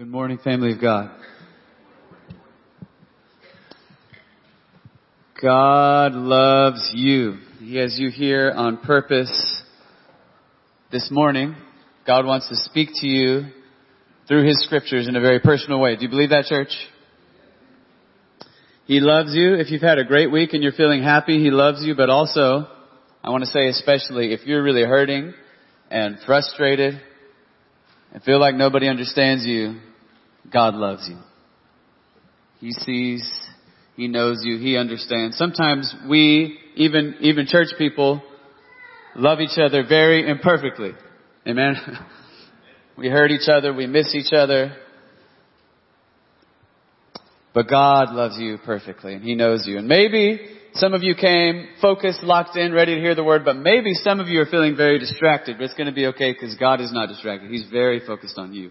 Good morning, family of God. God loves you. He has you here on purpose. This morning, God wants to speak to you through His scriptures in a very personal way. Do you believe that, church? He loves you. If you've had a great week and you're feeling happy, He loves you, but also, I want to say especially if you're really hurting and frustrated and feel like nobody understands you, God loves you. He sees, He knows you, He understands. Sometimes we, even, even church people, love each other very imperfectly. Amen? we hurt each other, we miss each other. But God loves you perfectly and He knows you. And maybe some of you came focused, locked in, ready to hear the word, but maybe some of you are feeling very distracted, but it's going to be okay because God is not distracted. He's very focused on you.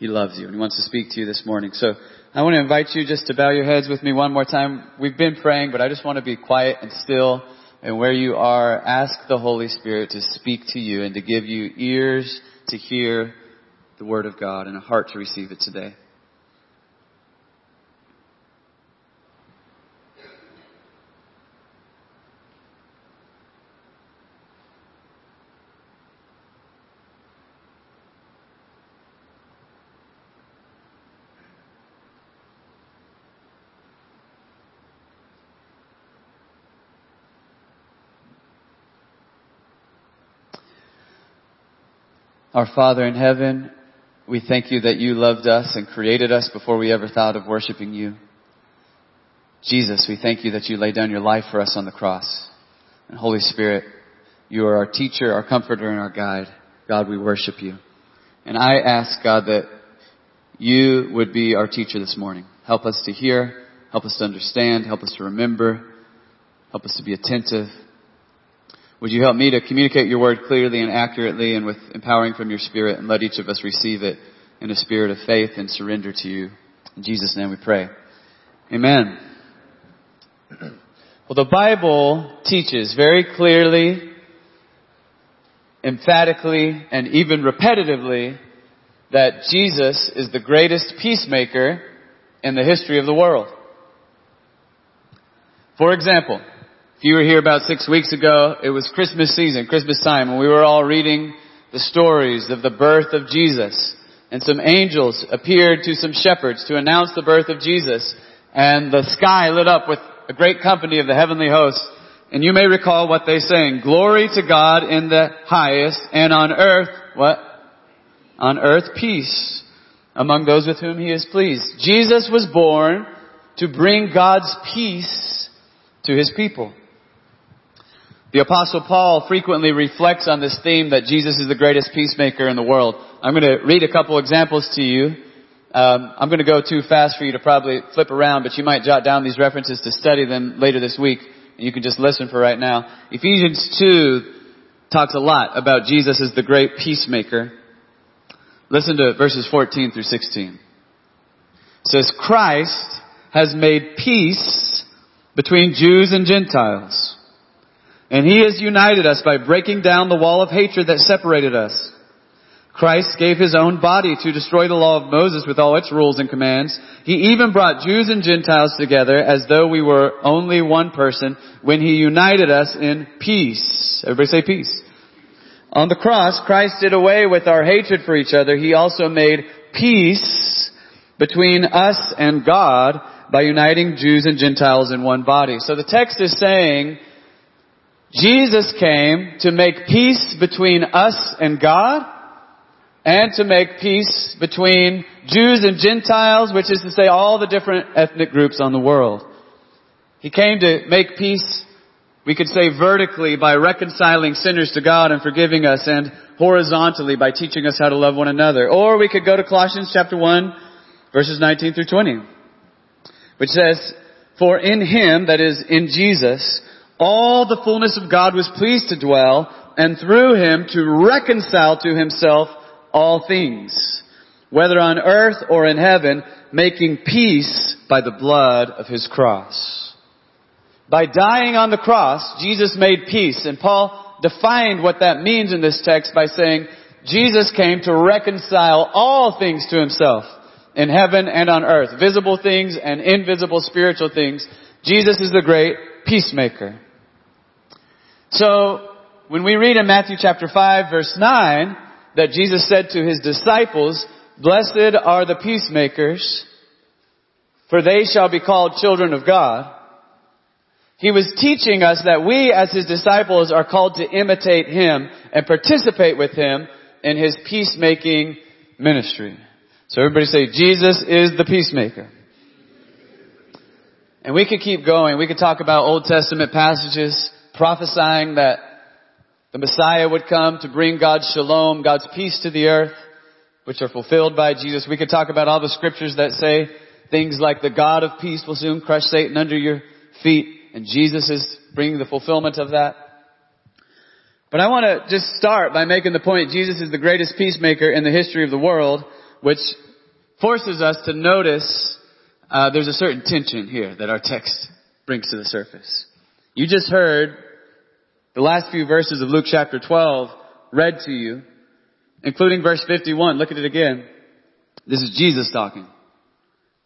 He loves you and He wants to speak to you this morning. So I want to invite you just to bow your heads with me one more time. We've been praying, but I just want to be quiet and still. And where you are, ask the Holy Spirit to speak to you and to give you ears to hear the Word of God and a heart to receive it today. Our Father in heaven, we thank you that you loved us and created us before we ever thought of worshiping you. Jesus, we thank you that you laid down your life for us on the cross. And Holy Spirit, you are our teacher, our comforter, and our guide. God, we worship you. And I ask, God, that you would be our teacher this morning. Help us to hear, help us to understand, help us to remember, help us to be attentive. Would you help me to communicate your word clearly and accurately and with empowering from your spirit and let each of us receive it in a spirit of faith and surrender to you. In Jesus' name we pray. Amen. Well, the Bible teaches very clearly, emphatically, and even repetitively that Jesus is the greatest peacemaker in the history of the world. For example, if you were here about six weeks ago, it was Christmas season, Christmas time, and we were all reading the stories of the birth of Jesus. And some angels appeared to some shepherds to announce the birth of Jesus. And the sky lit up with a great company of the heavenly hosts. And you may recall what they sang. Glory to God in the highest, and on earth, what? On earth peace among those with whom he is pleased. Jesus was born to bring God's peace to his people. The apostle Paul frequently reflects on this theme that Jesus is the greatest peacemaker in the world. I'm going to read a couple examples to you. Um, I'm going to go too fast for you to probably flip around, but you might jot down these references to study them later this week. And you can just listen for right now. Ephesians 2 talks a lot about Jesus as the great peacemaker. Listen to verses 14 through 16. It says, Christ has made peace between Jews and Gentiles and he has united us by breaking down the wall of hatred that separated us. Christ gave his own body to destroy the law of Moses with all its rules and commands. He even brought Jews and Gentiles together as though we were only one person when he united us in peace. Everybody say peace. On the cross, Christ did away with our hatred for each other. He also made peace between us and God by uniting Jews and Gentiles in one body. So the text is saying Jesus came to make peace between us and God and to make peace between Jews and Gentiles, which is to say all the different ethnic groups on the world. He came to make peace, we could say vertically by reconciling sinners to God and forgiving us and horizontally by teaching us how to love one another. Or we could go to Colossians chapter 1 verses 19 through 20, which says, For in Him, that is in Jesus, all the fullness of God was pleased to dwell, and through him to reconcile to himself all things, whether on earth or in heaven, making peace by the blood of his cross. By dying on the cross, Jesus made peace, and Paul defined what that means in this text by saying, Jesus came to reconcile all things to himself in heaven and on earth, visible things and invisible spiritual things. Jesus is the great peacemaker. So, when we read in Matthew chapter 5 verse 9 that Jesus said to his disciples, Blessed are the peacemakers, for they shall be called children of God. He was teaching us that we as his disciples are called to imitate him and participate with him in his peacemaking ministry. So everybody say, Jesus is the peacemaker. And we could keep going. We could talk about Old Testament passages prophesying that the Messiah would come to bring God's shalom, God's peace to the earth, which are fulfilled by Jesus. We could talk about all the scriptures that say things like the God of peace will soon crush Satan under your feet. And Jesus is bringing the fulfillment of that. But I want to just start by making the point Jesus is the greatest peacemaker in the history of the world, which forces us to notice uh, there's a certain tension here that our text brings to the surface. You just heard the last few verses of Luke chapter 12 read to you, including verse 51. Look at it again. This is Jesus talking.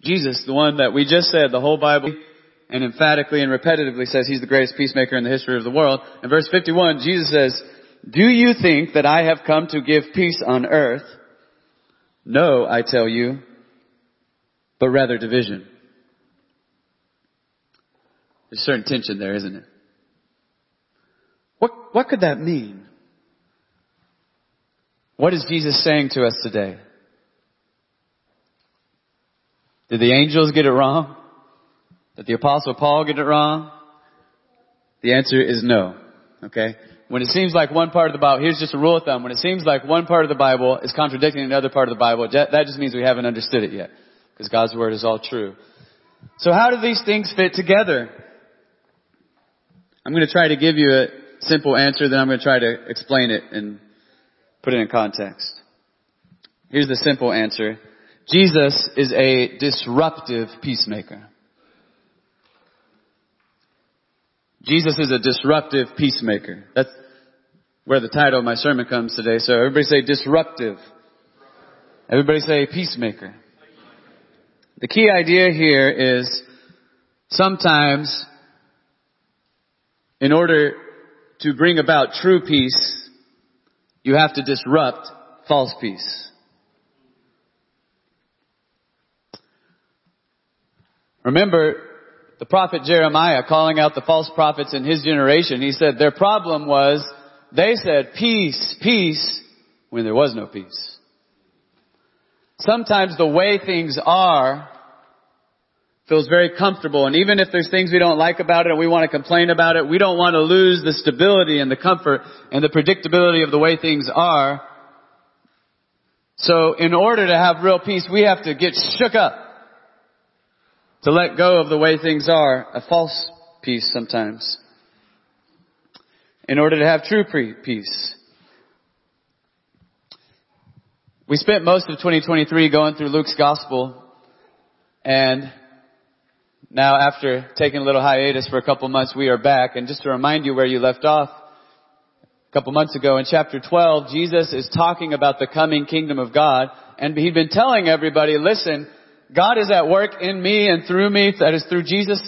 Jesus, the one that we just said the whole Bible and emphatically and repetitively says he's the greatest peacemaker in the history of the world. In verse 51, Jesus says, Do you think that I have come to give peace on earth? No, I tell you, but rather division. There's a certain tension there, isn't it? What, what could that mean? What is Jesus saying to us today? Did the angels get it wrong? Did the apostle Paul get it wrong? The answer is no. Okay? When it seems like one part of the Bible, here's just a rule of thumb. When it seems like one part of the Bible is contradicting another part of the Bible, that just means we haven't understood it yet. Because God's Word is all true. So how do these things fit together? I'm going to try to give you a simple answer, then I'm going to try to explain it and put it in context. Here's the simple answer. Jesus is a disruptive peacemaker. Jesus is a disruptive peacemaker. That's where the title of my sermon comes today. So everybody say disruptive. Everybody say peacemaker. The key idea here is sometimes in order to bring about true peace, you have to disrupt false peace. Remember, the prophet Jeremiah calling out the false prophets in his generation, he said their problem was they said peace, peace, when there was no peace. Sometimes the way things are feels very comfortable and even if there's things we don't like about it and we want to complain about it, we don't want to lose the stability and the comfort and the predictability of the way things are. So in order to have real peace, we have to get shook up to let go of the way things are, a false peace sometimes, in order to have true peace. We spent most of 2023 going through Luke's gospel and now after taking a little hiatus for a couple months, we are back. And just to remind you where you left off, a couple months ago in chapter 12, Jesus is talking about the coming kingdom of God. And he'd been telling everybody, listen, God is at work in me and through me, that is through Jesus,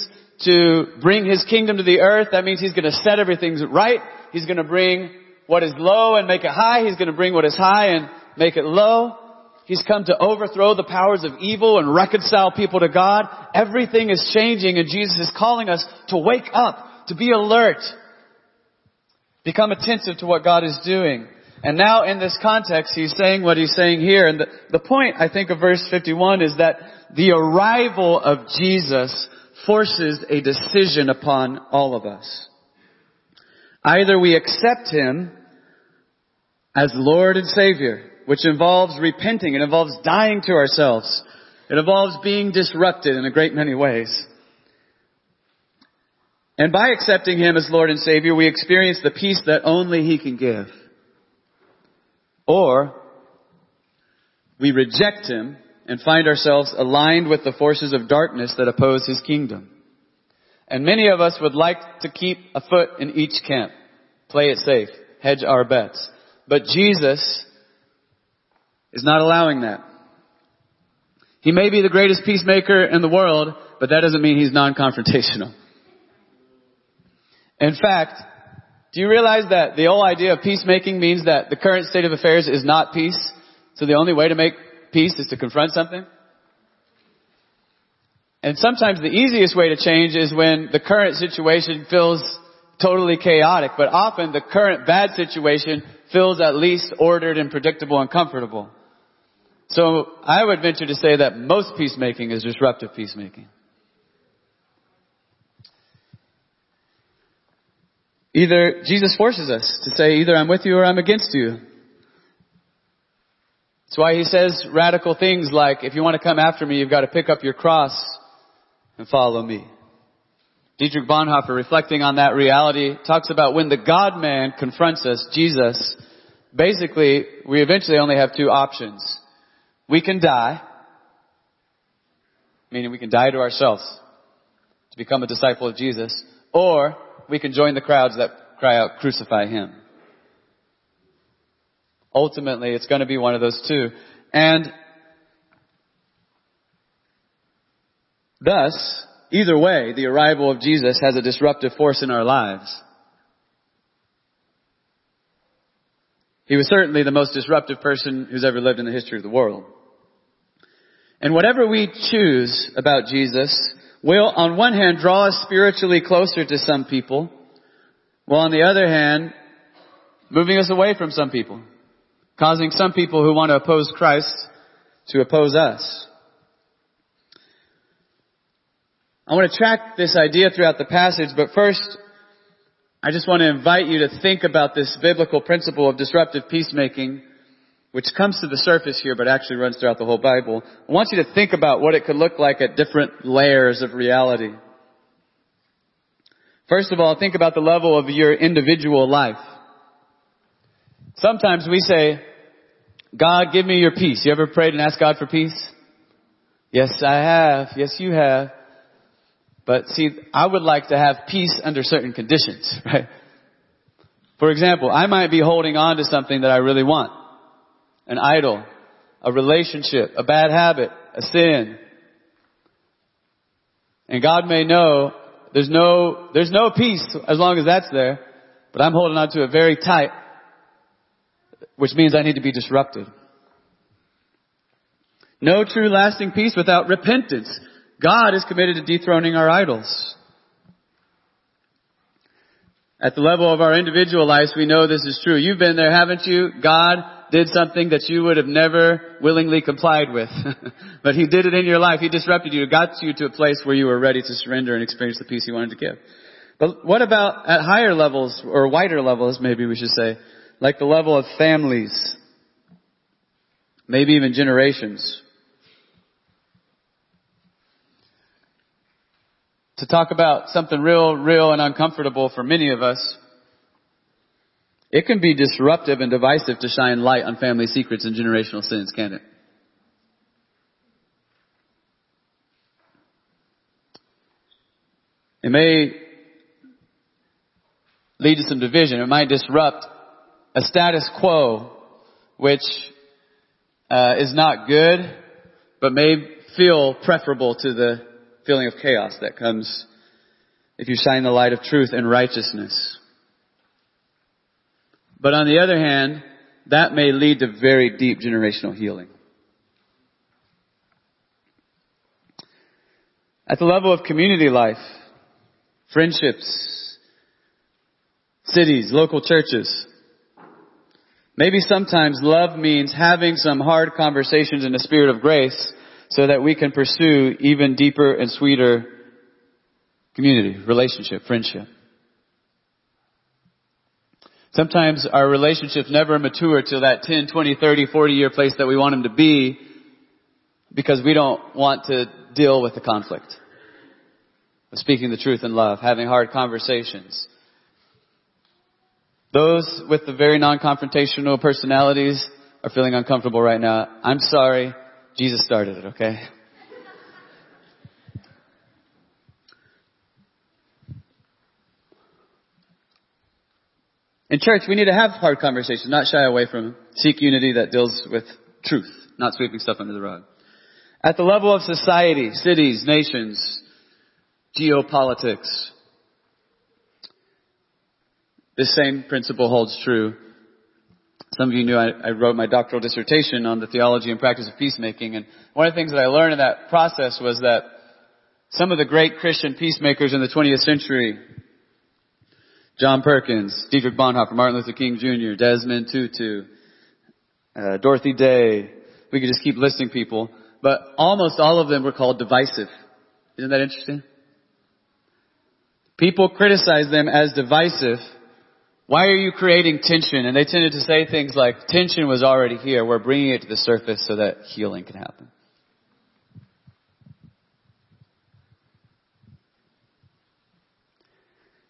to bring His kingdom to the earth. That means He's gonna set everything right. He's gonna bring what is low and make it high. He's gonna bring what is high and make it low. He's come to overthrow the powers of evil and reconcile people to God. Everything is changing and Jesus is calling us to wake up, to be alert, become attentive to what God is doing. And now in this context, he's saying what he's saying here. And the, the point, I think, of verse 51 is that the arrival of Jesus forces a decision upon all of us. Either we accept him as Lord and Savior, which involves repenting, it involves dying to ourselves, it involves being disrupted in a great many ways. And by accepting him as Lord and Savior, we experience the peace that only he can give. Or we reject him and find ourselves aligned with the forces of darkness that oppose his kingdom. And many of us would like to keep a foot in each camp, play it safe, hedge our bets. But Jesus is not allowing that. He may be the greatest peacemaker in the world, but that doesn't mean he's non-confrontational. In fact, do you realize that the whole idea of peacemaking means that the current state of affairs is not peace? So the only way to make peace is to confront something? And sometimes the easiest way to change is when the current situation feels totally chaotic, but often the current bad situation feels at least ordered and predictable and comfortable. So I would venture to say that most peacemaking is disruptive peacemaking. Either Jesus forces us to say either I'm with you or I'm against you. That's why he says radical things like, if you want to come after me, you've got to pick up your cross and follow me. Dietrich Bonhoeffer, reflecting on that reality, talks about when the God man confronts us, Jesus, basically, we eventually only have two options. We can die, meaning we can die to ourselves to become a disciple of Jesus, or we can join the crowds that cry out, crucify him. Ultimately, it's going to be one of those two. And thus, either way, the arrival of Jesus has a disruptive force in our lives. He was certainly the most disruptive person who's ever lived in the history of the world. And whatever we choose about Jesus will, on one hand, draw us spiritually closer to some people, while on the other hand, moving us away from some people, causing some people who want to oppose Christ to oppose us. I want to track this idea throughout the passage, but first, I just want to invite you to think about this biblical principle of disruptive peacemaking which comes to the surface here but actually runs throughout the whole Bible. I want you to think about what it could look like at different layers of reality. First of all, think about the level of your individual life. Sometimes we say, God, give me your peace. You ever prayed and asked God for peace? Yes, I have. Yes, you have. But see, I would like to have peace under certain conditions, right? For example, I might be holding on to something that I really want an idol, a relationship, a bad habit, a sin. And God may know there's no, there's no peace as long as that's there, but I'm holding on to it very tight, which means I need to be disrupted. No true lasting peace without repentance. God is committed to dethroning our idols. At the level of our individual lives, we know this is true. You've been there, haven't you? God did something that you would have never willingly complied with. but He did it in your life. He disrupted you, got you to a place where you were ready to surrender and experience the peace He wanted to give. But what about at higher levels, or wider levels maybe we should say, like the level of families, maybe even generations? To talk about something real, real and uncomfortable for many of us, it can be disruptive and divisive to shine light on family secrets and generational sins, can it? It may lead to some division. It might disrupt a status quo, which uh, is not good, but may feel preferable to the feeling of chaos that comes if you shine the light of truth and righteousness. But on the other hand, that may lead to very deep generational healing. At the level of community life, friendships, cities, local churches, maybe sometimes love means having some hard conversations in a spirit of grace so that we can pursue even deeper and sweeter community, relationship, friendship. Sometimes our relationships never mature to that 10, 20, 30, 40 year place that we want them to be because we don't want to deal with the conflict of speaking the truth in love, having hard conversations. Those with the very non-confrontational personalities are feeling uncomfortable right now. I'm sorry. Jesus started it, okay? In church, we need to have hard conversations, not shy away from them. Seek unity that deals with Truth, not sweeping stuff under the rug. At the level of society, cities, nations, geopolitics, this same principle holds true. Some of you knew I, I, wrote my doctoral dissertation on the theology and practice of peacemaking, and one of the things that I learned in that process was that some of the great Christian peacemakers in the 20th century, John Perkins, Dietrich Bonhoeffer, Martin Luther King Jr., Desmond Tutu, uh, Dorothy Day, we could just keep listing people, but almost all of them were called divisive. Isn't that interesting? People criticize them as divisive why are you creating tension? And they tended to say things like, tension was already here. We're bringing it to the surface so that healing can happen.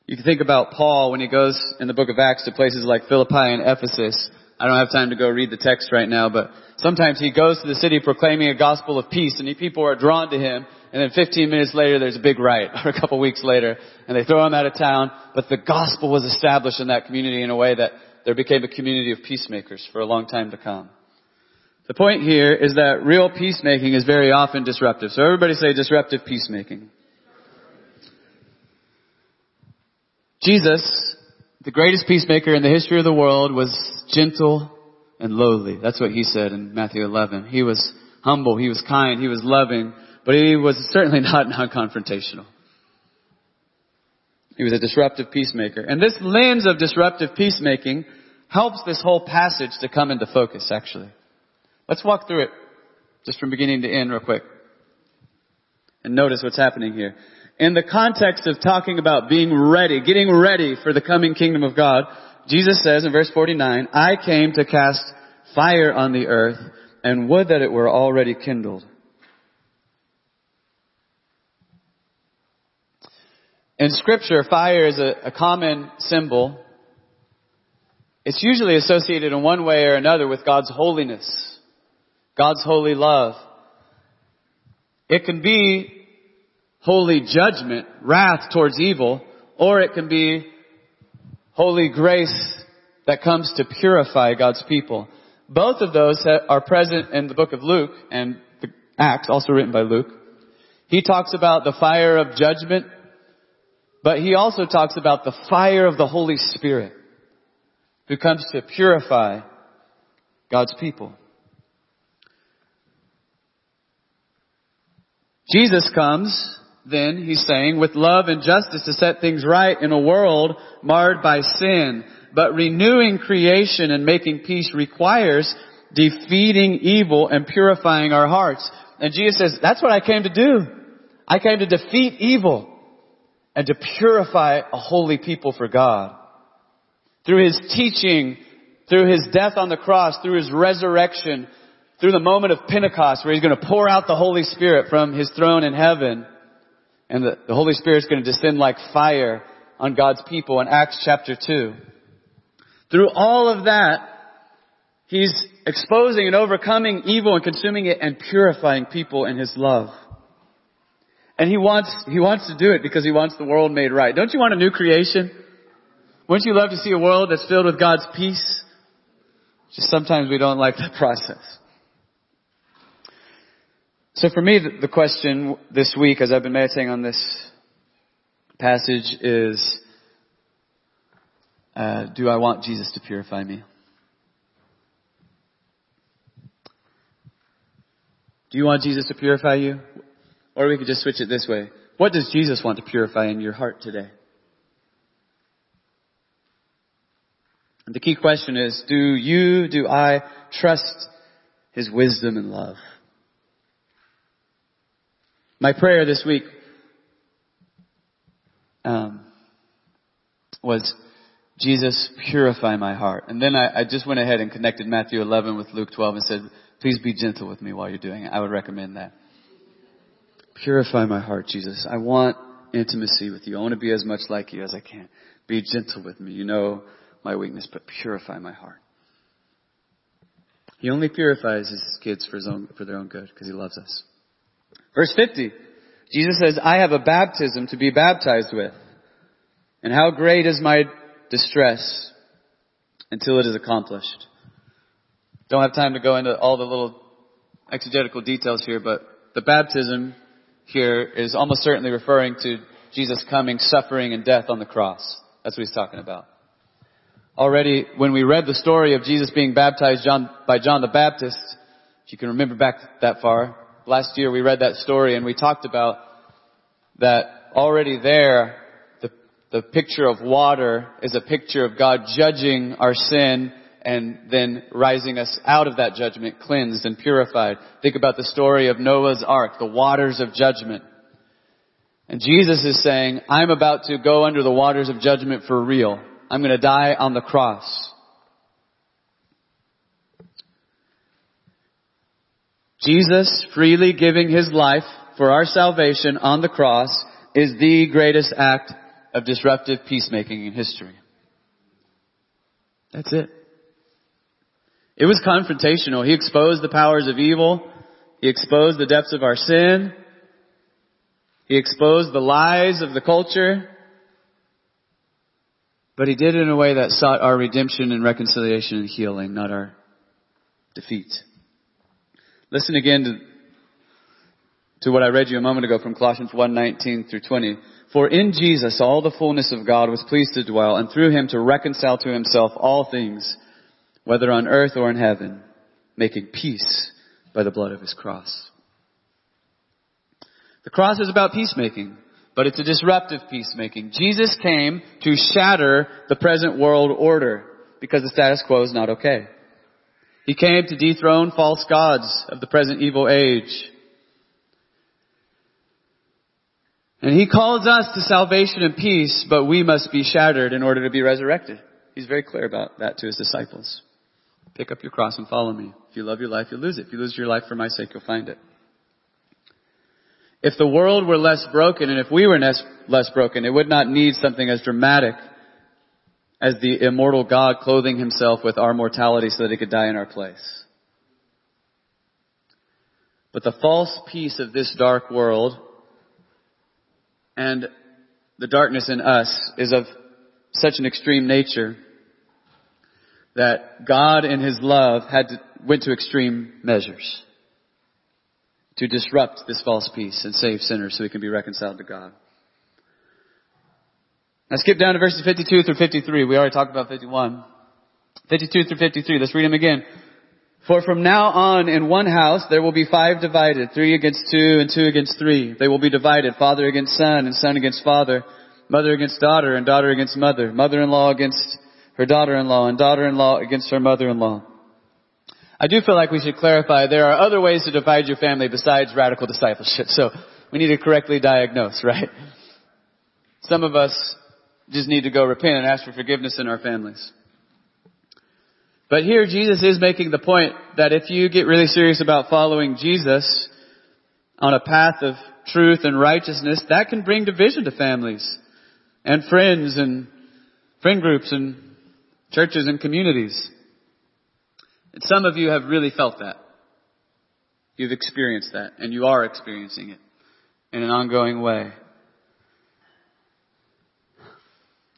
You can think about Paul when he goes in the book of Acts to places like Philippi and Ephesus. I don't have time to go read the text right now, but sometimes he goes to the city proclaiming a gospel of peace and people are drawn to him and then 15 minutes later there's a big riot, or a couple weeks later, and they throw him out of town, but the gospel was established in that community in a way that there became a community of peacemakers for a long time to come. The point here is that real peacemaking is very often disruptive. So everybody say disruptive peacemaking. Jesus, the greatest peacemaker in the history of the world, was gentle and lowly. That's what he said in Matthew 11. He was humble, he was kind, he was loving, but he was certainly not non-confrontational. He was a disruptive peacemaker. And this lens of disruptive peacemaking helps this whole passage to come into focus, actually. Let's walk through it just from beginning to end real quick. And notice what's happening here. In the context of talking about being ready, getting ready for the coming kingdom of God, Jesus says in verse 49, I came to cast fire on the earth and would that it were already kindled. In scripture, fire is a, a, common symbol. It's usually associated in one way or another with God's holiness, God's holy love. It can be holy judgment, wrath towards evil, or it can be holy grace that comes to purify God's people. Both of those are present in the book of Luke and the Acts, also written by Luke. He talks about the fire of judgment but he also talks about the fire of the Holy Spirit who comes to purify God's people. Jesus comes, then, he's saying, with love and justice to set things right in a world marred by sin. But renewing creation and making peace requires defeating evil and purifying our hearts. And Jesus says, that's what I came to do. I came to defeat evil and to purify a holy people for God. Through His teaching, through His death on the cross, through His resurrection, through the moment of Pentecost where He's going to pour out the Holy Spirit from His throne in heaven. And the, the Holy Spirit is going to descend like fire on God's people in Acts chapter 2. Through all of that, He's exposing and overcoming evil and consuming it and purifying people in His love. And he wants, he wants to do it because he wants the world made right. Don't you want a new creation? Wouldn't you love to see a world that's filled with God's peace? Just sometimes we don't like that process. So for me, the question this week as I've been meditating on this passage is, uh, do I want Jesus to purify me? Do you want Jesus to purify you? Or we could just switch it this way. What does Jesus want to purify in your heart today? And the key question is, do you, do I trust His wisdom and love? My prayer this week um, was, Jesus, purify my heart. And then I, I just went ahead and connected Matthew 11 with Luke 12 and said, please be gentle with me while you're doing it. I would recommend that. Purify my heart, Jesus. I want intimacy with you. I want to be as much like you as I can. Be gentle with me. You know my weakness, but purify my heart. He only purifies his kids for, his own, for their own good because he loves us. Verse 50. Jesus says, I have a baptism to be baptized with. And how great is my distress until it is accomplished. Don't have time to go into all the little exegetical details here, but the baptism here is almost certainly referring to Jesus coming, suffering, and death on the cross. That's what he's talking about. Already, when we read the story of Jesus being baptized John, by John the Baptist, if you can remember back that far, last year we read that story and we talked about that already there, the, the picture of water is a picture of God judging our sin and then rising us out of that judgment, cleansed and purified. Think about the story of Noah's ark, the waters of judgment. And Jesus is saying, I'm about to go under the waters of judgment for real. I'm going to die on the cross. Jesus freely giving his life for our salvation on the cross is the greatest act of disruptive peacemaking in history. That's it. It was confrontational. He exposed the powers of evil. He exposed the depths of our sin. He exposed the lies of the culture. But he did it in a way that sought our redemption and reconciliation and healing, not our defeat. Listen again to, to what I read you a moment ago from Colossians 1:19 through 20. For in Jesus all the fullness of God was pleased to dwell, and through him to reconcile to himself all things whether on earth or in heaven, making peace by the blood of his cross. The cross is about peacemaking, but it's a disruptive peacemaking. Jesus came to shatter the present world order because the status quo is not okay. He came to dethrone false gods of the present evil age. And he calls us to salvation and peace, but we must be shattered in order to be resurrected. He's very clear about that to his disciples. Pick up your cross and follow me. If you love your life, you'll lose it. If you lose your life for my sake, you'll find it. If the world were less broken and if we were less broken, it would not need something as dramatic as the immortal God clothing himself with our mortality so that he could die in our place. But the false peace of this dark world and the darkness in us is of such an extreme nature that God in His love had to, went to extreme measures to disrupt this false peace and save sinners so we can be reconciled to God. Now skip down to verses 52 through 53. We already talked about 51. 52 through 53. Let's read them again. For from now on in one house there will be five divided, three against two and two against three. They will be divided, father against son and son against father, mother against daughter and daughter against mother, mother-in-law against her daughter-in-law and daughter-in-law against her mother-in-law. I do feel like we should clarify there are other ways to divide your family besides radical discipleship. So we need to correctly diagnose, right? Some of us just need to go repent and ask for forgiveness in our families. But here Jesus is making the point that if you get really serious about following Jesus on a path of truth and righteousness, that can bring division to families and friends and friend groups and churches and communities. And some of you have really felt that. You've experienced that, and you are experiencing it in an ongoing way.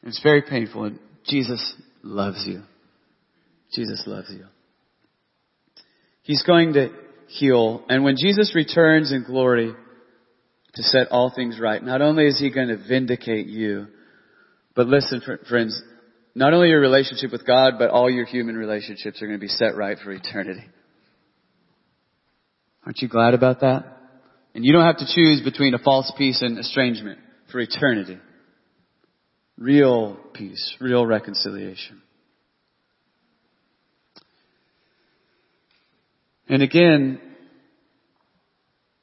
It's very painful, and Jesus loves you. Jesus loves you. He's going to heal, and when Jesus returns in glory to set all things right, not only is He going to vindicate you, but listen, friends, not only your relationship with God, but all your human relationships are going to be set right for eternity. Aren't you glad about that? And you don't have to choose between a false peace and estrangement for eternity. Real peace, real reconciliation. And again,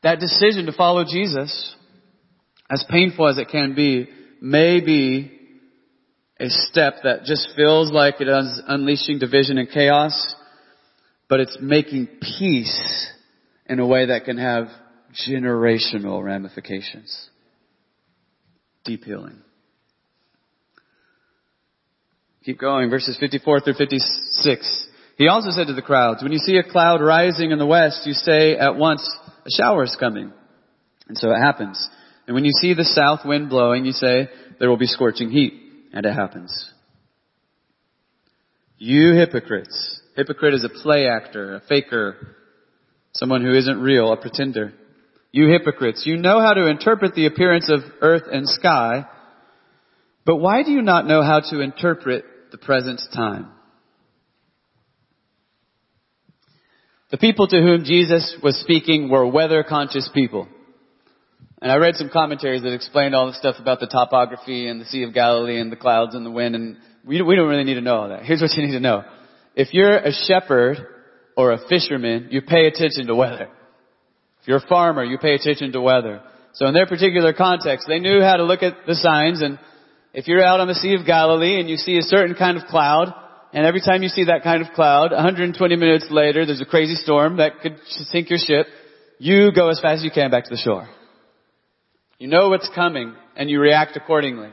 that decision to follow Jesus, as painful as it can be, may be a step that just feels like it is unleashing division and chaos, but it's making peace in a way that can have generational ramifications. Deep healing. Keep going, verses 54 through 56. He also said to the crowds, when you see a cloud rising in the west, you say at once, a shower is coming. And so it happens. And when you see the south wind blowing, you say, there will be scorching heat. And it happens. You hypocrites, Hypocrite is a play actor, a faker, someone who isn't real, a pretender. You hypocrites, you know how to interpret the appearance of earth and sky, but why do you not know how to interpret the present time? The people to whom Jesus was speaking were weather conscious people. And I read some commentaries that explained all the stuff about the topography and the Sea of Galilee and the clouds and the wind and we, we don't really need to know all that. Here's what you need to know. If you're a shepherd or a fisherman, you pay attention to weather. If you're a farmer, you pay attention to weather. So in their particular context, they knew how to look at the signs and if you're out on the Sea of Galilee and you see a certain kind of cloud, and every time you see that kind of cloud, 120 minutes later, there's a crazy storm that could sink your ship, you go as fast as you can back to the shore. You know what's coming and you react accordingly.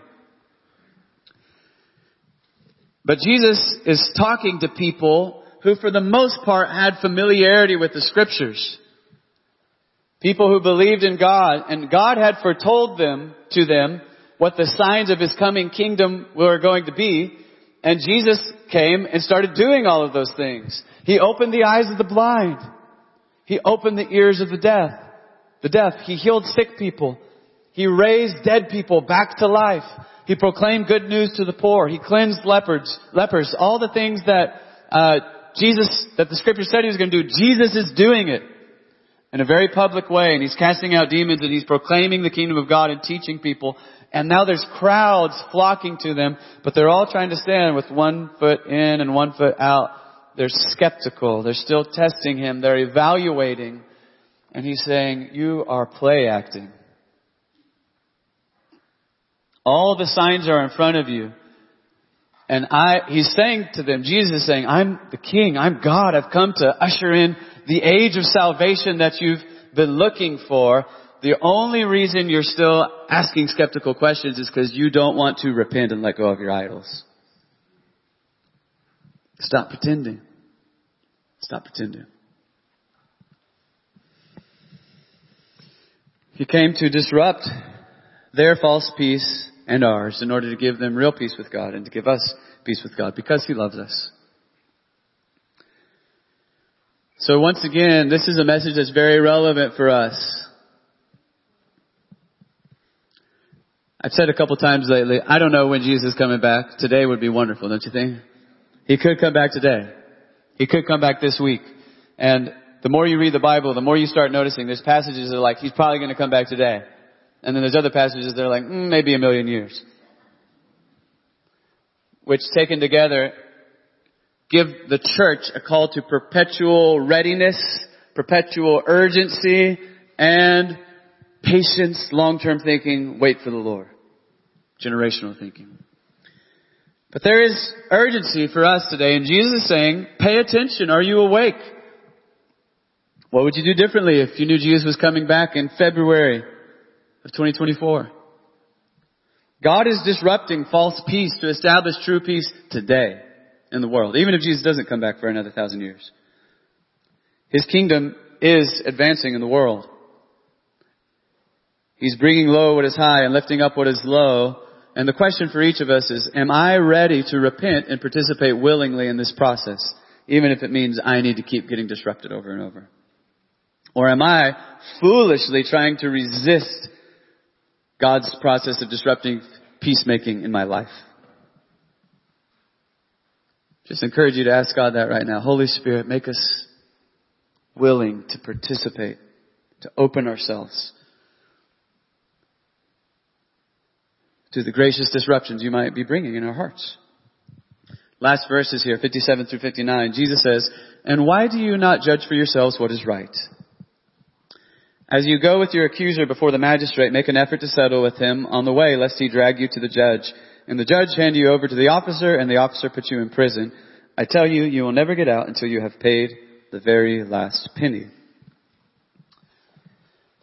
But Jesus is talking to people who for the most part had familiarity with the scriptures. People who believed in God and God had foretold them to them what the signs of his coming kingdom were going to be. And Jesus came and started doing all of those things. He opened the eyes of the blind. He opened the ears of the deaf. The deaf. He healed sick people. He raised dead people back to life. He proclaimed good news to the poor. He cleansed lepers, lepers, all the things that uh, Jesus, that the scripture said he was going to do. Jesus is doing it in a very public way, and he's casting out demons, and he's proclaiming the kingdom of God and teaching people. And now there's crowds flocking to them, but they're all trying to stand with one foot in and one foot out. They're skeptical. They're still testing him. They're evaluating. And he's saying, you are play acting. All the signs are in front of you. And I, he's saying to them, Jesus is saying, I'm the king, I'm God, I've come to usher in the age of salvation that you've been looking for. The only reason you're still asking skeptical questions is because you don't want to repent and let go of your idols. Stop pretending. Stop pretending. He came to disrupt their false peace and ours in order to give them real peace with God and to give us peace with God because He loves us. So once again, this is a message that's very relevant for us. I've said a couple times lately, I don't know when Jesus is coming back. Today would be wonderful, don't you think? He could come back today. He could come back this week. And the more you read the Bible, the more you start noticing there's passages that are like, he's probably going to come back today. And then there's other passages that are like, mm, maybe a million years. Which taken together give the church a call to perpetual readiness, perpetual urgency, and patience, long-term thinking, wait for the Lord. Generational thinking. But there is urgency for us today, and Jesus is saying, pay attention, are you awake? What would you do differently if you knew Jesus was coming back in February of 2024. God is disrupting false peace to establish true peace today in the world, even if Jesus doesn't come back for another thousand years. His kingdom is advancing in the world. He's bringing low what is high and lifting up what is low. And the question for each of us is, am I ready to repent and participate willingly in this process, even if it means I need to keep getting disrupted over and over? Or am I foolishly trying to resist God's process of disrupting peacemaking in my life. Just encourage you to ask God that right now. Holy Spirit, make us willing to participate, to open ourselves to the gracious disruptions you might be bringing in our hearts. Last verses here, 57 through 59. Jesus says, And why do you not judge for yourselves what is right? As you go with your accuser before the magistrate, make an effort to settle with him on the way, lest he drag you to the judge. And the judge hand you over to the officer, and the officer put you in prison. I tell you, you will never get out until you have paid the very last penny.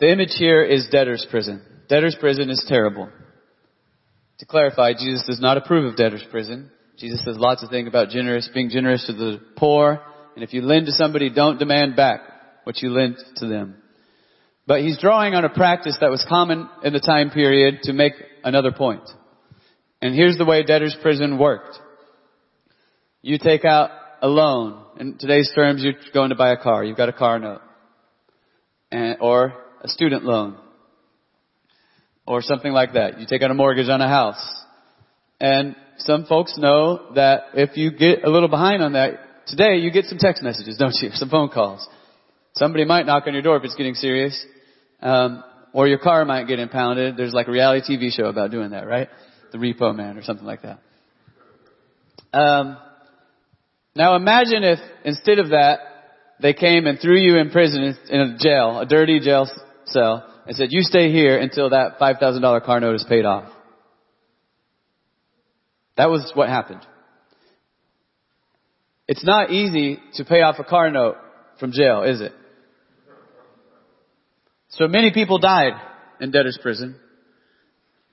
The image here is debtor's prison. Debtor's prison is terrible. To clarify, Jesus does not approve of debtor's prison. Jesus says lots of things about generous, being generous to the poor. And if you lend to somebody, don't demand back what you lent to them. But he's drawing on a practice that was common in the time period to make another point. And here's the way debtor's prison worked. You take out a loan. In today's terms, you're going to buy a car. You've got a car note. And, or a student loan. Or something like that. You take out a mortgage on a house. And some folks know that if you get a little behind on that, today you get some text messages, don't you? Some phone calls. Somebody might knock on your door if it's getting serious. Um, or your car might get impounded. There's like a reality TV show about doing that, right? The Repo Man or something like that. Um, now imagine if instead of that, they came and threw you in prison in a jail, a dirty jail cell, and said, you stay here until that $5,000 car note is paid off. That was what happened. It's not easy to pay off a car note from jail, is it? So many people died in debtor's prison.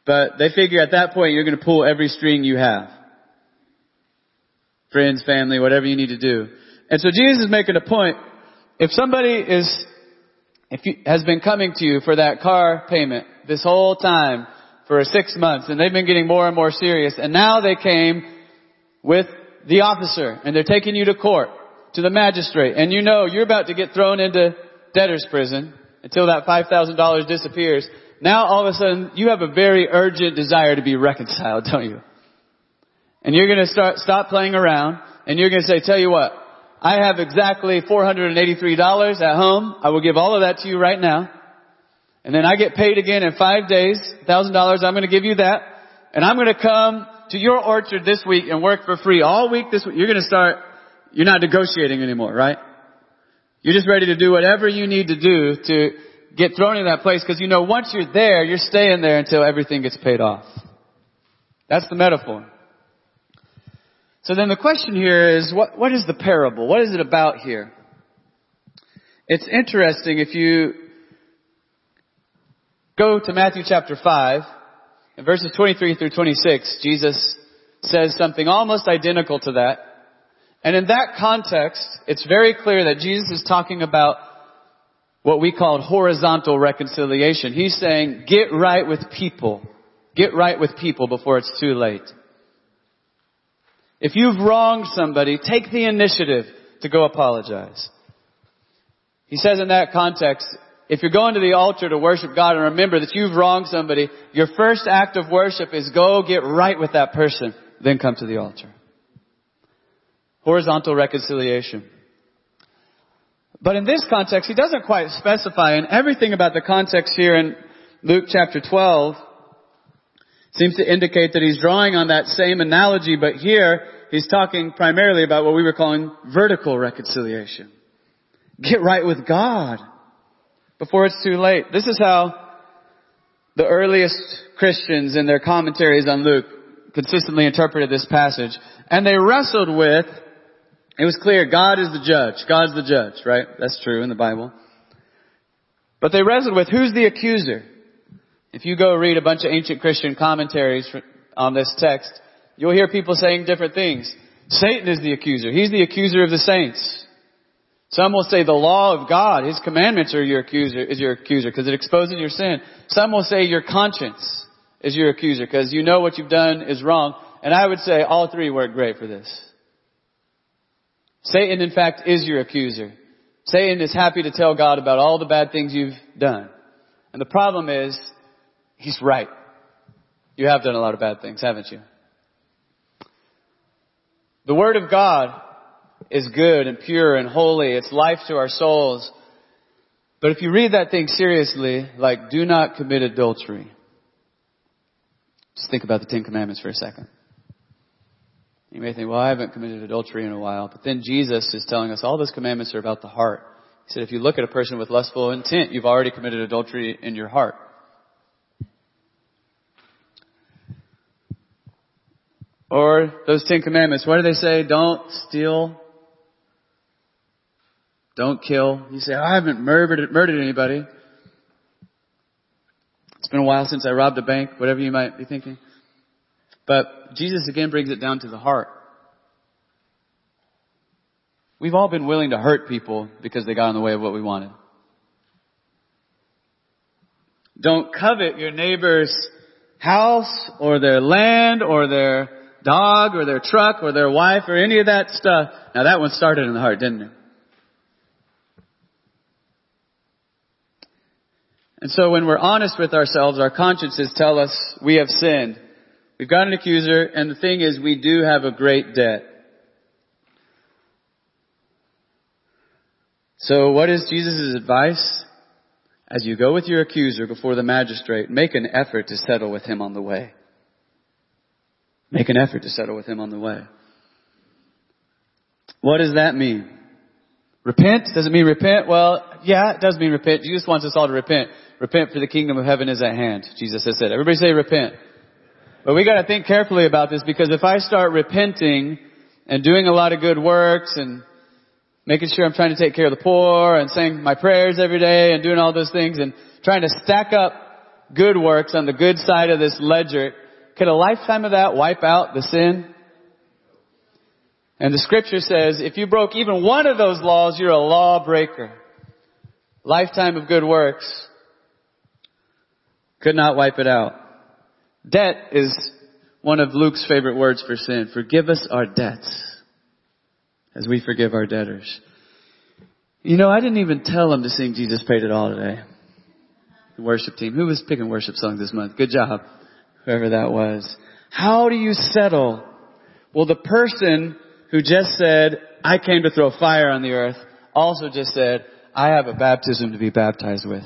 But they figure at that point you're going to pull every string you have. Friends, family, whatever you need to do. And so Jesus is making a point. If somebody is, you, has been coming to you for that car payment this whole time for six months and they've been getting more and more serious and now they came with the officer and they're taking you to court, to the magistrate and you know you're about to get thrown into debtor's prison until that $5,000 disappears. Now all of a sudden you have a very urgent desire to be reconciled, don't you? And you're going to start, stop playing around and you're going to say, tell you what, I have exactly $483 at home. I will give all of that to you right now. And then I get paid again in five days, $1,000. I'm going to give you that. And I'm going to come to your orchard this week and work for free all week this week. You're going to start, you're not negotiating anymore, right? You're just ready to do whatever you need to do to get thrown in that place because you know once you're there, you're staying there until everything gets paid off. That's the metaphor. So then the question here is, what, what is the parable? What is it about here? It's interesting if you go to Matthew chapter 5, in verses 23 through 26, Jesus says something almost identical to that. And in that context, it's very clear that Jesus is talking about what we call horizontal reconciliation. He's saying, get right with people. Get right with people before it's too late. If you've wronged somebody, take the initiative to go apologize. He says in that context, if you're going to the altar to worship God and remember that you've wronged somebody, your first act of worship is go get right with that person, then come to the altar. Horizontal reconciliation. But in this context, he doesn't quite specify, and everything about the context here in Luke chapter 12 seems to indicate that he's drawing on that same analogy, but here he's talking primarily about what we were calling vertical reconciliation. Get right with God before it's too late. This is how the earliest Christians in their commentaries on Luke consistently interpreted this passage. And they wrestled with, it was clear, God is the judge. God's the judge, right? That's true in the Bible. But they wrestled with, who's the accuser? If you go read a bunch of ancient Christian commentaries on this text, you'll hear people saying different things. Satan is the accuser. He's the accuser of the saints. Some will say the law of God, His commandments are your accuser, is your accuser because it exposes your sin. Some will say your conscience is your accuser because you know what you've done is wrong. And I would say all three work great for this. Satan in fact is your accuser. Satan is happy to tell God about all the bad things you've done. And the problem is, he's right. You have done a lot of bad things, haven't you? The Word of God is good and pure and holy. It's life to our souls. But if you read that thing seriously, like, do not commit adultery. Just think about the Ten Commandments for a second. You may think, well, I haven't committed adultery in a while. But then Jesus is telling us all those commandments are about the heart. He said, if you look at a person with lustful intent, you've already committed adultery in your heart. Or those Ten Commandments, what do they say? Don't steal. Don't kill. You say, I haven't murdered, murdered anybody. It's been a while since I robbed a bank, whatever you might be thinking. But Jesus again brings it down to the heart. We've all been willing to hurt people because they got in the way of what we wanted. Don't covet your neighbor's house or their land or their dog or their truck or their wife or any of that stuff. Now that one started in the heart, didn't it? And so when we're honest with ourselves, our consciences tell us we have sinned. We've got an accuser, and the thing is, we do have a great debt. So what is Jesus' advice? As you go with your accuser before the magistrate, make an effort to settle with him on the way. Make an effort to settle with him on the way. What does that mean? Repent? Does it mean repent? Well, yeah, it does mean repent. Jesus wants us all to repent. Repent for the kingdom of heaven is at hand. Jesus has said. Everybody say repent. But we gotta think carefully about this because if I start repenting and doing a lot of good works and making sure I'm trying to take care of the poor and saying my prayers every day and doing all those things and trying to stack up good works on the good side of this ledger, could a lifetime of that wipe out the sin? And the scripture says if you broke even one of those laws, you're a lawbreaker. Lifetime of good works could not wipe it out. Debt is one of Luke's favorite words for sin. Forgive us our debts as we forgive our debtors. You know, I didn't even tell them to sing Jesus Paid It All today. The worship team. Who was picking worship songs this month? Good job. Whoever that was. How do you settle? Well, the person who just said, I came to throw fire on the earth, also just said, I have a baptism to be baptized with.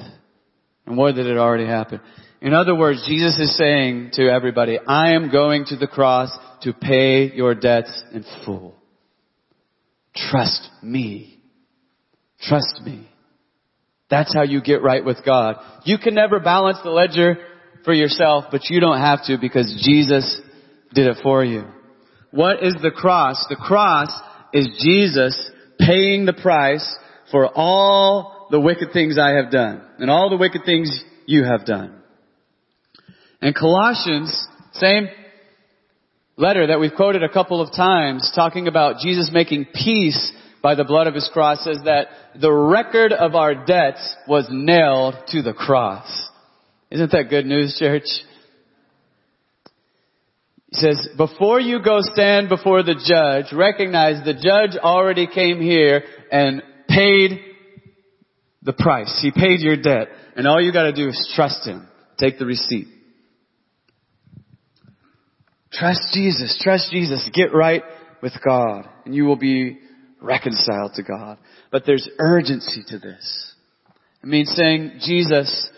And more that it already happened. In other words, Jesus is saying to everybody, I am going to the cross to pay your debts in full. Trust me. Trust me. That's how you get right with God. You can never balance the ledger for yourself, but you don't have to because Jesus did it for you. What is the cross? The cross is Jesus paying the price for all the wicked things I have done and all the wicked things you have done. And Colossians, same letter that we've quoted a couple of times talking about Jesus making peace by the blood of his cross says that the record of our debts was nailed to the cross. Isn't that good news, church? He says, before you go stand before the judge, recognize the judge already came here and paid the price. He paid your debt. And all you gotta do is trust Him. Take the receipt. Trust Jesus. Trust Jesus. Get right with God. And you will be reconciled to God. But there's urgency to this. It means saying, Jesus,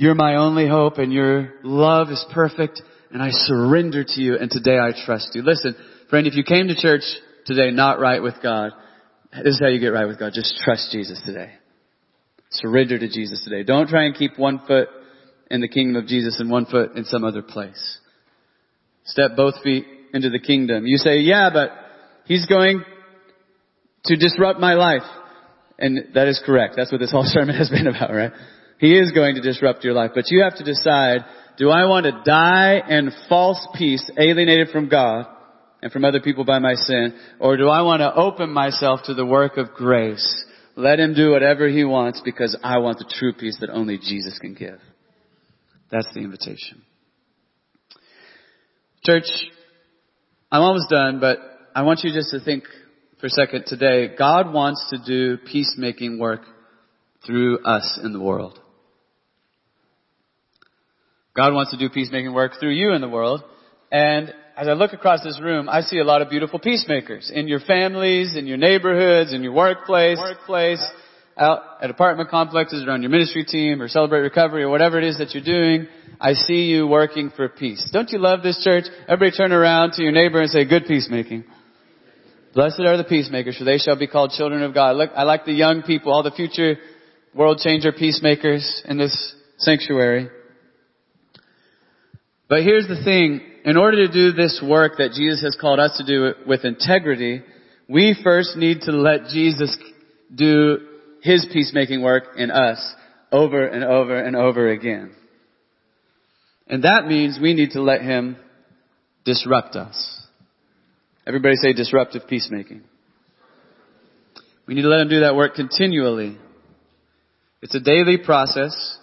you're my only hope and your love is perfect and I surrender to you and today I trust you. Listen, friend, if you came to church today not right with God, this is how you get right with God. Just trust Jesus today. Surrender to Jesus today. Don't try and keep one foot in the kingdom of Jesus and one foot in some other place. Step both feet into the kingdom. You say, yeah, but he's going to disrupt my life. And that is correct. That's what this whole sermon has been about, right? He is going to disrupt your life. But you have to decide, do I want to die in false peace, alienated from God and from other people by my sin? Or do I want to open myself to the work of grace? Let him do whatever he wants because I want the true peace that only Jesus can give. That's the invitation. Church, I'm almost done, but I want you just to think for a second today. God wants to do peacemaking work through us in the world. God wants to do peacemaking work through you in the world. And as I look across this room, I see a lot of beautiful peacemakers in your families, in your neighborhoods, in your workplace, workplace, out at apartment complexes, around your ministry team, or celebrate recovery, or whatever it is that you're doing. I see you working for peace. Don't you love this church? Everybody turn around to your neighbor and say, good peacemaking. Blessed are the peacemakers, for they shall be called children of God. Look, I like the young people, all the future world changer peacemakers in this sanctuary. But here's the thing. In order to do this work that Jesus has called us to do with integrity, we first need to let Jesus do His peacemaking work in us over and over and over again. And that means we need to let Him disrupt us. Everybody say disruptive peacemaking. We need to let Him do that work continually. It's a daily process.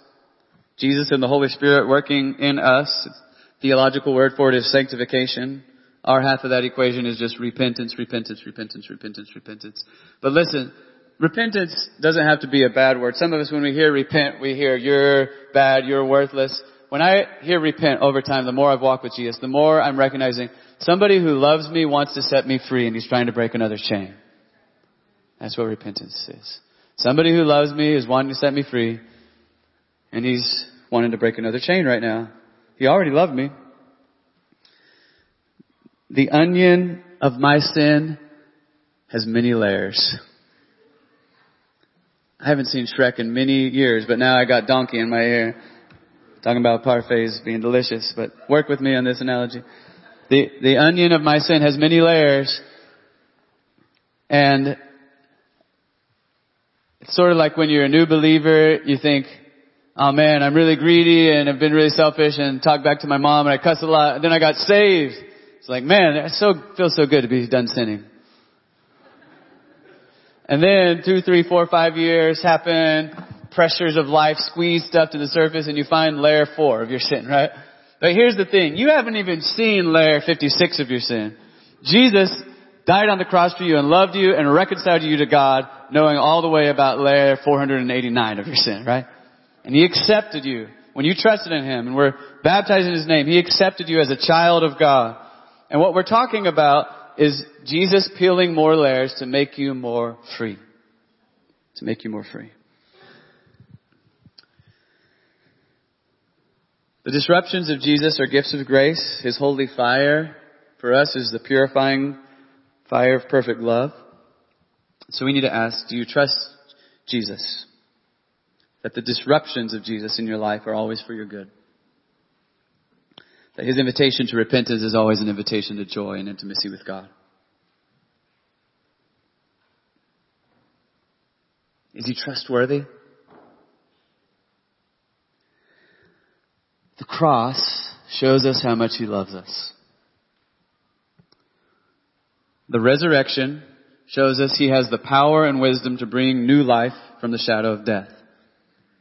Jesus and the Holy Spirit working in us. It's theological word for it is sanctification. Our half of that equation is just repentance, repentance, repentance, repentance, repentance. But listen, repentance doesn't have to be a bad word. Some of us, when we hear repent, we hear you're bad, you're worthless. When I hear repent over time, the more I've walked with Jesus, the more I'm recognizing somebody who loves me wants to set me free and he's trying to break another chain. That's what repentance is. Somebody who loves me is wanting to set me free and he's wanting to break another chain right now. He already loved me. The onion of my sin has many layers. I haven't seen Shrek in many years, but now I got donkey in my ear. Talking about parfaits being delicious, but work with me on this analogy. The, the onion of my sin has many layers, and it's sort of like when you're a new believer, you think, oh man, I'm really greedy and I've been really selfish and talk back to my mom and I cuss a lot, and then I got saved. It's like, man, it so, feels so good to be done sinning. And then two, three, four, five years happen, pressures of life squeeze stuff to the surface and you find layer four of your sin, right? But here's the thing, you haven't even seen layer 56 of your sin. Jesus died on the cross for you and loved you and reconciled you to God knowing all the way about layer 489 of your sin, right? And He accepted you when you trusted in Him and were baptized in His name. He accepted you as a child of God. And what we're talking about is Jesus peeling more layers to make you more free. To make you more free. The disruptions of Jesus are gifts of grace. His holy fire for us is the purifying fire of perfect love. So we need to ask, do you trust Jesus? That the disruptions of Jesus in your life are always for your good. That his invitation to repentance is always an invitation to joy and intimacy with God. Is he trustworthy? The cross shows us how much he loves us. The resurrection shows us he has the power and wisdom to bring new life from the shadow of death.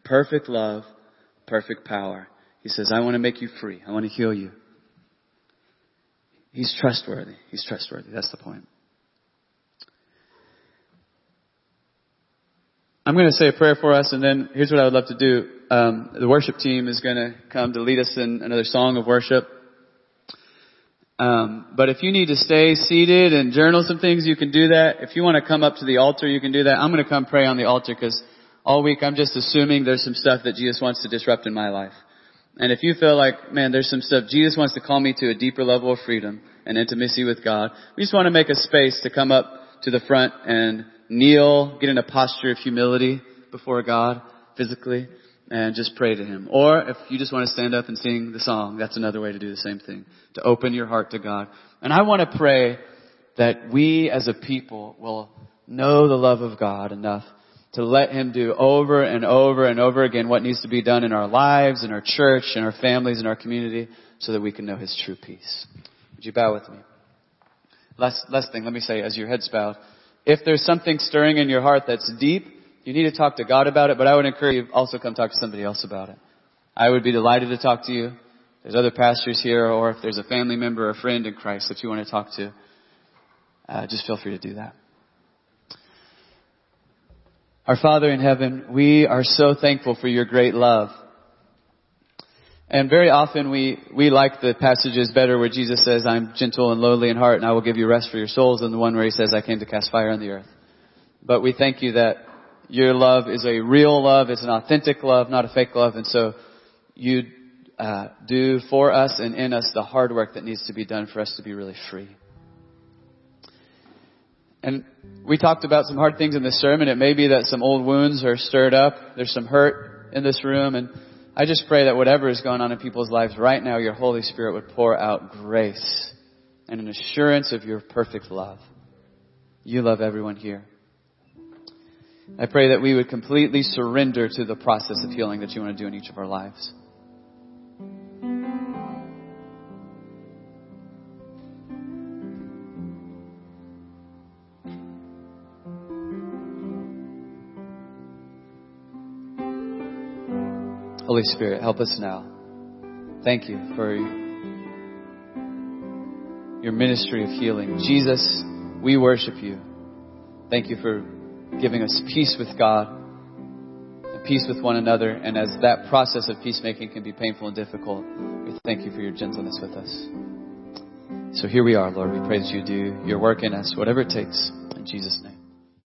Perfect love, perfect power. He says, I want to make you free. I want to heal you. He's trustworthy. He's trustworthy. That's the point. I'm going to say a prayer for us, and then here's what I would love to do. Um, the worship team is going to come to lead us in another song of worship. Um, but if you need to stay seated and journal some things, you can do that. If you want to come up to the altar, you can do that. I'm going to come pray on the altar because all week I'm just assuming there's some stuff that Jesus wants to disrupt in my life. And if you feel like, man, there's some stuff, Jesus wants to call me to a deeper level of freedom and intimacy with God, we just want to make a space to come up to the front and kneel, get in a posture of humility before God physically, and just pray to Him. Or if you just want to stand up and sing the song, that's another way to do the same thing. To open your heart to God. And I want to pray that we as a people will know the love of God enough to let Him do over and over and over again what needs to be done in our lives, in our church, in our families, in our community, so that we can know His true peace. Would you bow with me? Last, last thing, let me say, as your head's bowed, if there's something stirring in your heart that's deep, you need to talk to God about it, but I would encourage you also come talk to somebody else about it. I would be delighted to talk to you. There's other pastors here, or if there's a family member or friend in Christ that you want to talk to, uh, just feel free to do that. Our Father in heaven, we are so thankful for your great love. And very often we, we like the passages better where Jesus says, I'm gentle and lowly in heart and I will give you rest for your souls than the one where he says, I came to cast fire on the earth. But we thank you that your love is a real love. It's an authentic love, not a fake love. And so you uh, do for us and in us the hard work that needs to be done for us to be really free. And we talked about some hard things in this sermon. It may be that some old wounds are stirred up. There's some hurt in this room and I just pray that whatever is going on in people's lives right now, your Holy Spirit would pour out grace and an assurance of your perfect love. You love everyone here. I pray that we would completely surrender to the process of healing that you want to do in each of our lives. Holy Spirit, help us now. Thank you for your ministry of healing. Jesus, we worship you. Thank you for giving us peace with God and peace with one another. And as that process of peacemaking can be painful and difficult, we thank you for your gentleness with us. So here we are, Lord. We praise you do your work in us, whatever it takes. In Jesus' name.